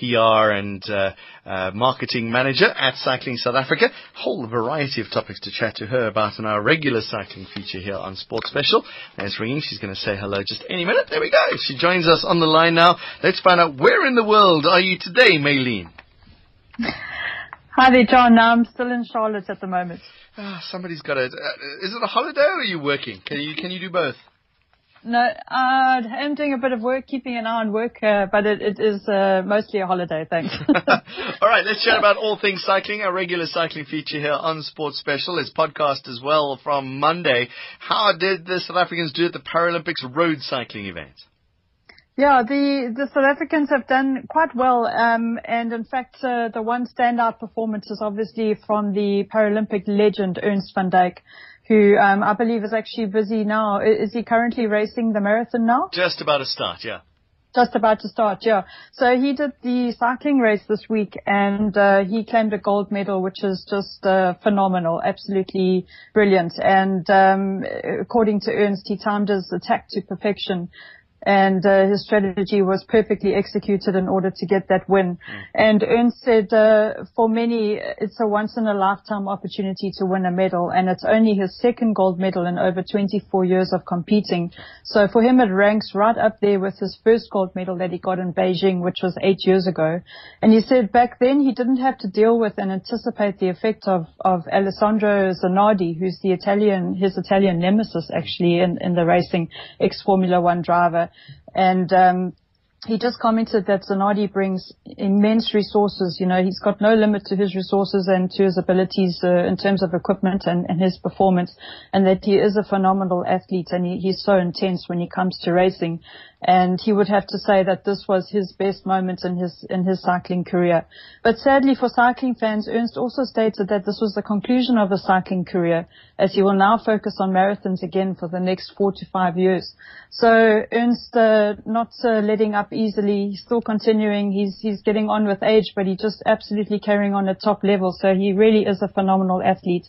PR and uh, uh, marketing manager at Cycling South Africa. Whole variety of topics to chat to her about in our regular cycling feature here on Sports Special. There's ringing. She's going to say hello just any minute. There we go. She joins us on the line now. Let's find out where in the world are you today, Maylene? Hi there, John. I'm still in Charlotte at the moment. Ah, somebody's got it. Uh, is it a holiday or are you working? Can you can you do both? No, uh, I'm doing a bit of work, keeping an eye on work, uh, but it, it is uh, mostly a holiday, thanks. all right, let's chat about all things cycling. Our regular cycling feature here on Sports Special is podcast as well from Monday. How did the South Africans do at the Paralympics road cycling event? Yeah, the, the South Africans have done quite well, um, and in fact, uh, the one standout performance is obviously from the Paralympic legend Ernst van Dijk who um, I believe is actually busy now. Is he currently racing the marathon now? Just about to start, yeah. Just about to start, yeah. So he did the cycling race this week and uh, he claimed a gold medal, which is just uh, phenomenal, absolutely brilliant. And um, according to Ernst, he timed his attack to perfection and uh, his strategy was perfectly executed in order to get that win. Mm. And Ernst said, uh, for many, it's a once in a lifetime opportunity to win a medal, and it's only his second gold medal in over 24 years of competing. So for him, it ranks right up there with his first gold medal that he got in Beijing, which was eight years ago. And he said back then he didn't have to deal with and anticipate the effect of, of Alessandro Zanardi, who's the Italian, his Italian nemesis actually in, in the racing ex-Formula One driver. And um, he just commented that Zanardi brings immense resources. You know, he's got no limit to his resources and to his abilities uh, in terms of equipment and, and, his performance, and that he is a phenomenal athlete and he, he's so intense when he comes to racing and he would have to say that this was his best moment in his in his cycling career. But sadly for cycling fans, Ernst also stated that this was the conclusion of his cycling career, as he will now focus on marathons again for the next four to five years. So Ernst uh, not uh, letting up easily, he's still continuing. He's he's getting on with age, but he's just absolutely carrying on at top level. So he really is a phenomenal athlete.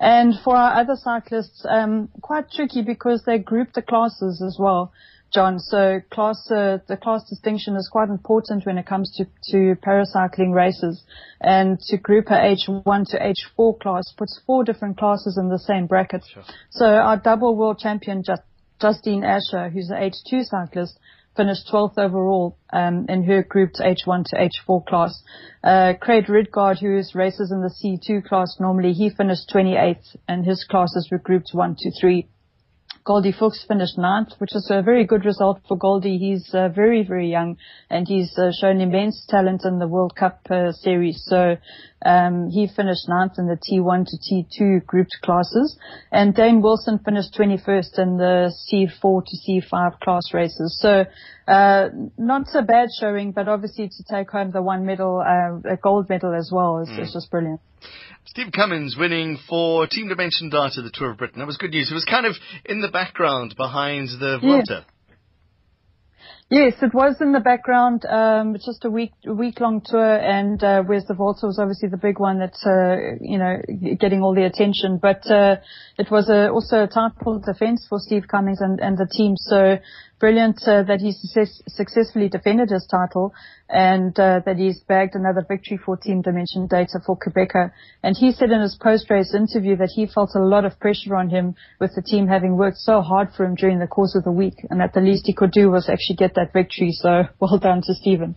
And for our other cyclists, um, quite tricky because they group the classes as well. John. So class, uh, the class distinction is quite important when it comes to, to paracycling races. And to group a H1 to H4 class puts four different classes in the same bracket. Sure. So our double world champion, Just, Justine Asher, who's an H2 cyclist, finished 12th overall um, in her grouped H1 to H4 class. Uh, Craig Ridgard, who is races in the C2 class normally, he finished 28th, and his classes were grouped 1 to 3. Goldie Fuchs finished ninth, which is a very good result for Goldie. He's uh, very, very young and he's uh, shown immense talent in the World Cup uh, series. So um, he finished ninth in the T1 to T2 grouped classes. And Dane Wilson finished 21st in the C4 to C5 class races. So not a bad showing, but obviously to take home the one medal, uh, a gold medal as well is, mm. is just brilliant. Steve Cummings winning for Team Dimension Data, the Tour of Britain. That was good news. It was kind of in the background behind the Vuelta. Yes, it was in the background. Um, it's just a week week long tour, and uh, whereas the Vuelta was obviously the big one that's uh, you know getting all the attention. But uh, it was a, also a title defence for Steve Cummings and, and the team. So brilliant uh, that he success- successfully defended his title and uh, that he's bagged another victory for Team Dimension Data for Qhubeka. And he said in his post-race interview that he felt a lot of pressure on him with the team having worked so hard for him during the course of the week and that the least he could do was actually get that victory. So well done to Stephen.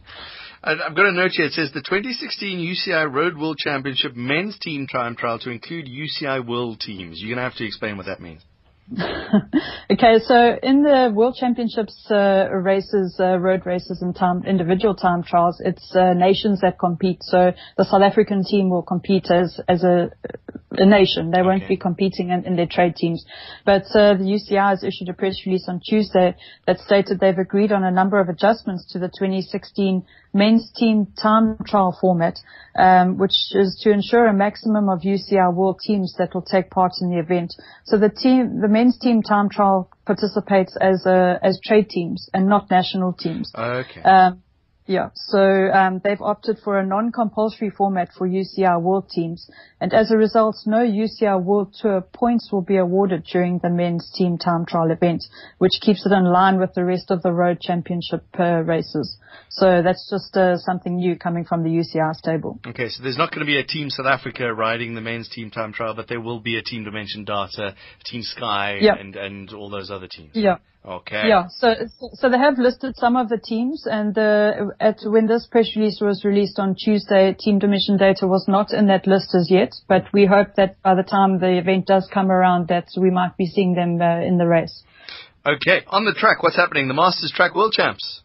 I've got a note here. It says the 2016 UCI Road World Championship men's team time trial to include UCI World teams. You're going to have to explain what that means. okay, so in the World Championships uh, races, uh, road races and time, individual time trials, it's uh, nations that compete. So the South African team will compete as as a, a nation. They okay. won't be competing in, in, their trade teams. But uh, the UCI has issued a press release on Tuesday that stated they've agreed on a number of adjustments to the 2016 men's team time trial format, um, which is to ensure a maximum of UCI world teams that will take part in the event. So the team, the men's team time trial participates as a, as trade teams and not national teams. Okay. Um, Yeah, so um, they've opted for a non-compulsory format for UCI World teams, and as a result, no UCI World Tour points will be awarded during the men's team time trial event, which keeps it in line with the rest of the road championship uh, races. So that's just uh, something new coming from the UCI stable. Okay, so there's not going to be a Team South Africa riding the men's team time trial, but there will be a Team Dimension Data, Team Sky, Yeah. and, and all those other teams. Yeah. Okay. Yeah, so so they have listed some of the teams, and uh, at when this press release was released on Tuesday, Team Dimension Data was not in that list as yet. But we hope that by the time the event does come around, that we might be seeing them uh, in the race. Okay, on the track, what's happening? The Masters Track World Champs.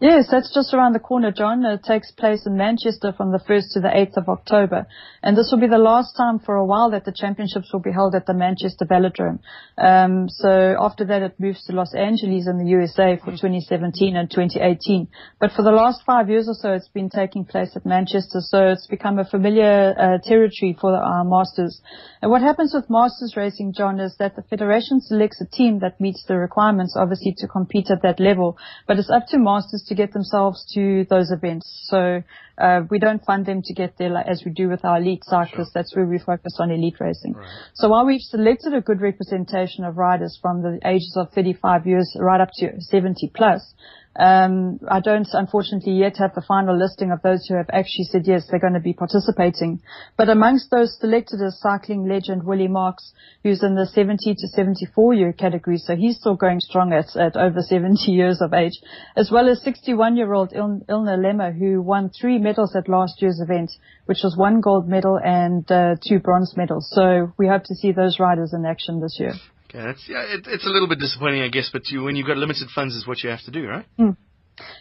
Yes, that's just around the corner, John. It takes place in Manchester from the 1st to the 8th of October. And this will be the last time for a while that the championships will be held at the Manchester Velodrome. Um, so after that, it moves to Los Angeles in the USA for 2017 and 2018. But for the last five years or so, it's been taking place at Manchester. So it's become a familiar uh, territory for our Masters. And what happens with Masters racing, John, is that the federation selects a team that meets the requirements, obviously, to compete at that level. But it's up to Masters to get themselves to those events. So uh, we don't fund them to get there like, as we do with our elite cyclists. That's where we focus on elite racing. So while we've selected a good representation of riders from the ages of 35 years right up to 70 plus, I don't unfortunately yet have the final listing of those who have actually said yes, they're going to be participating. But amongst those selected is cycling legend Willie Marks, who's in the 70 to 74 year category, so he's still going strong at, over 70 years of age, as well as 61 year old Il- Ilna Lemmer, who won three medals at last year's event, which was one gold medal and uh, two bronze medals. So we hope to see those riders in action this year. Okay, that's, yeah, it, it's a little bit disappointing, I guess, but you, when you've got limited funds is what you have to do, right?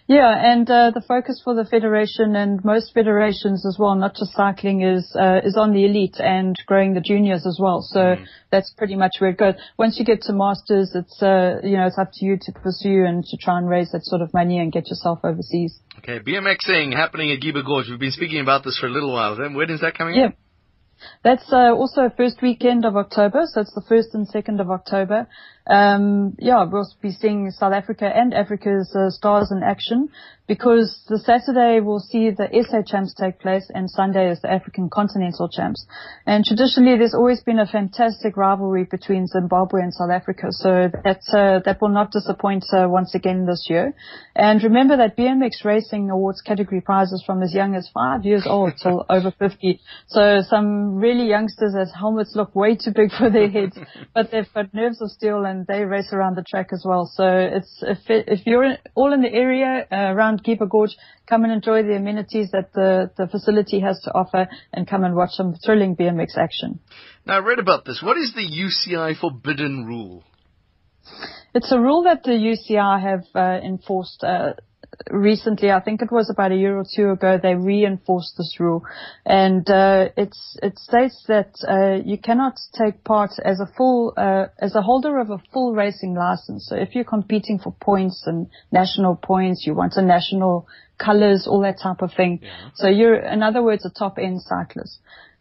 Yeah, and uh, the focus for the federation and most federations as well, not just cycling, is uh, is on the elite and growing the juniors as well. So that's pretty much where it goes. Once you get to masters, it's uh, you know it's up to you to pursue and to try and raise that sort of money and get yourself overseas. Okay, BMXing happening at Giba Gorge. We've been speaking about this for a little while. Then when is that coming Yeah. up? That's uh, also first weekend of October, so it's the first and second of October. Um, yeah, we'll be seeing South Africa and Africa's uh, stars in action because the Saturday we'll see the SA Champs take place and Sunday is the African Continental Champs. And traditionally there's always been a fantastic rivalry between Zimbabwe and South Africa, so that, uh, that will not disappoint uh, once again this year. And remember that BMX Racing awards category prizes from as young as five years old till over 50. So some really youngsters as helmets look way too big for their heads, but they've got nerves of steel and they race around the track as well. So it's, if, it, if you're in, all in the area uh, around Giba Gorge, come and enjoy the amenities that the, the facility has to offer and come and watch some thrilling BMX action. Now, I read about this. What is the UCI forbidden rule? It's a rule that the UCI have uh, enforced uh, recently. I think it was about a year or two ago. They reinforced this rule, and uh, it's it states that uh, you cannot take part as a full uh, as a holder of a full racing license. So if you're competing for points and national points, you want a national colors, all that type of thing. So you're, in other words, a top end cyclist.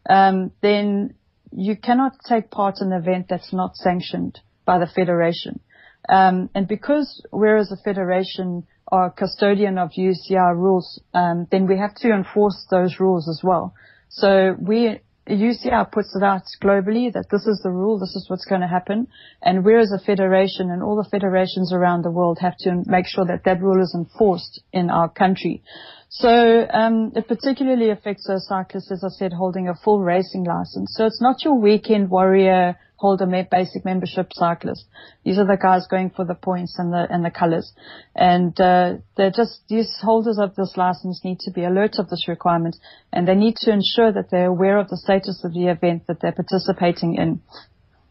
Um, then you cannot take part in an event that's not sanctioned by the federation. Um, and because we're as a federation are custodian of UCI rules, um, then we have to enforce those rules as well. So we, UCI puts it out globally that this is the rule, this is what's going to happen. And we as a federation and all the federations around the world have to make sure that that rule is enforced in our country. So um, it particularly affects those cyclists, as I said, holding a full racing license. So it's not your weekend warrior holder me- basic membership cyclist. These are the guys going for the points and the and the colours, and uh, they're just these holders of this license need to be alert of this requirement, and they need to ensure that they're aware of the status of the event that they're participating in.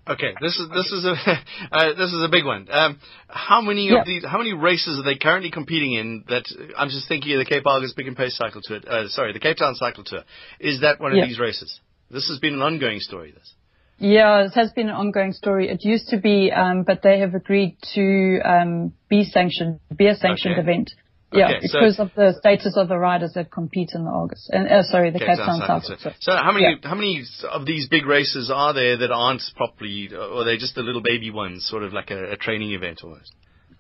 Okay, this is this is a uh, this is a big one. Um, how many of these? How many races are they currently competing in? That I'm just thinking of the Cape Argus Pick n Pay Cycle Tour. Uh, sorry, the Cape Town Cycle Tour. Is that one of these races? This has been an ongoing story. This. Yeah, it has been an ongoing story. It used to be, um, but they have agreed to um, be sanctioned, be a sanctioned Okay. event. Yeah, Okay, so- because of the status of the riders that compete in the Argus. And uh, sorry, the Cape Town Town Cycle Cycle. Tour. Tour. So how many Yeah. how many of these big races are there that aren't properly, or are they just the little baby ones, sort of like a, a training event almost?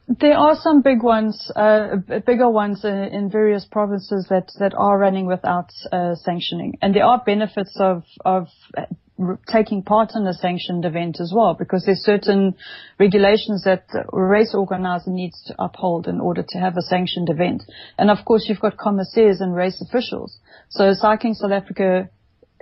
There are some big ones, uh, bigger ones in, in, various provinces that, that are running without uh, sanctioning, and there are benefits of of taking part in a sanctioned event as well, because there's certain regulations that a race organizer needs to uphold in order to have a sanctioned event. And of course, you've got commissaires and race officials. So Cycling South Africa,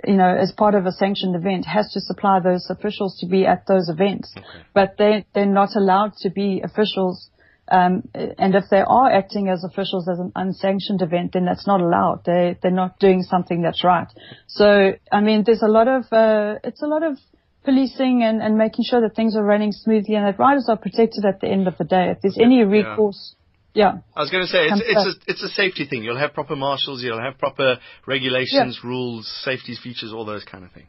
you know, as part of a sanctioned event, has to supply those officials to be at those events. Okay. But they, they're not allowed to be officials if they are acting as officials as an unsanctioned event, then that's not allowed. They they're not doing something that's right. So I mean, there's a lot of uh, it's a lot of policing and, and making sure that things are running smoothly and that riders are protected at the end of the day. If there's any recourse. Yeah. I was going to say it's, it's a it's a safety thing. You'll have proper marshals, you'll have proper regulations, yeah. rules, safety features, all those kind of things.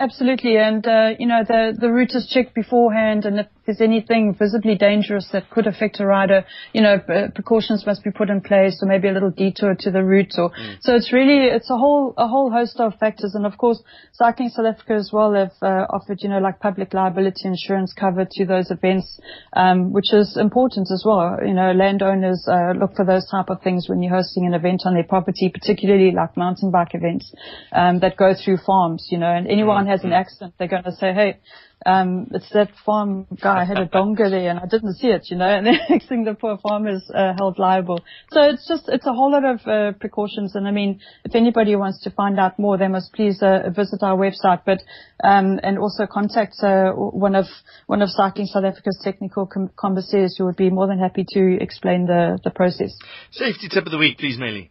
Absolutely, and uh, you know the the route is checked beforehand, and there's anything visibly dangerous that could affect a rider, you know precautions must be put in place, or maybe a little detour to the route. Or mm. so it's really it's a whole a whole host of factors, and of course, Cycling South Africa as well have uh, offered you know like public liability insurance cover to those events, um, which is important as well. You know, landowners uh, look for those type of things when you're hosting an event on their property, particularly like mountain bike events um, that go through farms. You know, and anyone has an accident, they're going to say, hey, um, it's that farm guy had a donga there and I didn't see it, you know, and the next thing the poor farmer's uh, held liable. So it's just, it's a whole lot of uh, precautions. And I mean, if anybody wants to find out more, they must please uh, visit our website, but, um, and also contact uh, one of, one of Cycling South Africa's technical com- commissaires who would be more than happy to explain the, the process. Safety tip of the week, please, Maylie.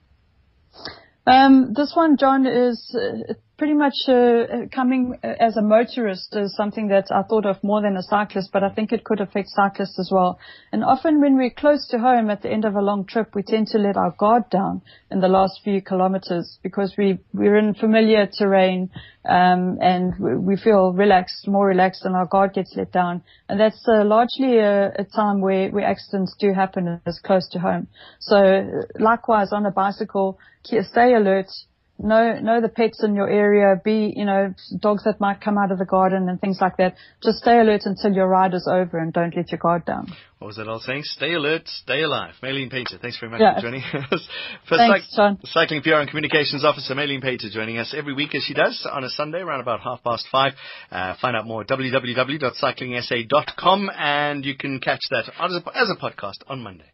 Um, this one, John, is uh, pretty much uh, coming as a motorist is something that I thought of more than a cyclist, but I think it could affect cyclists as well. And often when we're close to home at the end of a long trip, we tend to let our guard down in the last few kilometers because we, we're in familiar terrain, um, and we feel relaxed, more relaxed and our guard gets let down. And that's uh, largely a, a, time where, where accidents do happen as close to home. So likewise on a bicycle, stay alert, know know the pets in your area, be you know dogs that might come out of the garden and things like that. Just stay alert until your ride is over and don't let your guard down. What was that all saying? Stay alert, stay alive. Mayleen Pater, thanks very much yeah. for joining us. For thanks, cyc- John. Cycling PR and Communications Officer Mayleen Pater joining us every week as she does on a Sunday around about half past five. Uh, find out more at www.cyclingsa.com and you can catch that as a, as a podcast on Monday.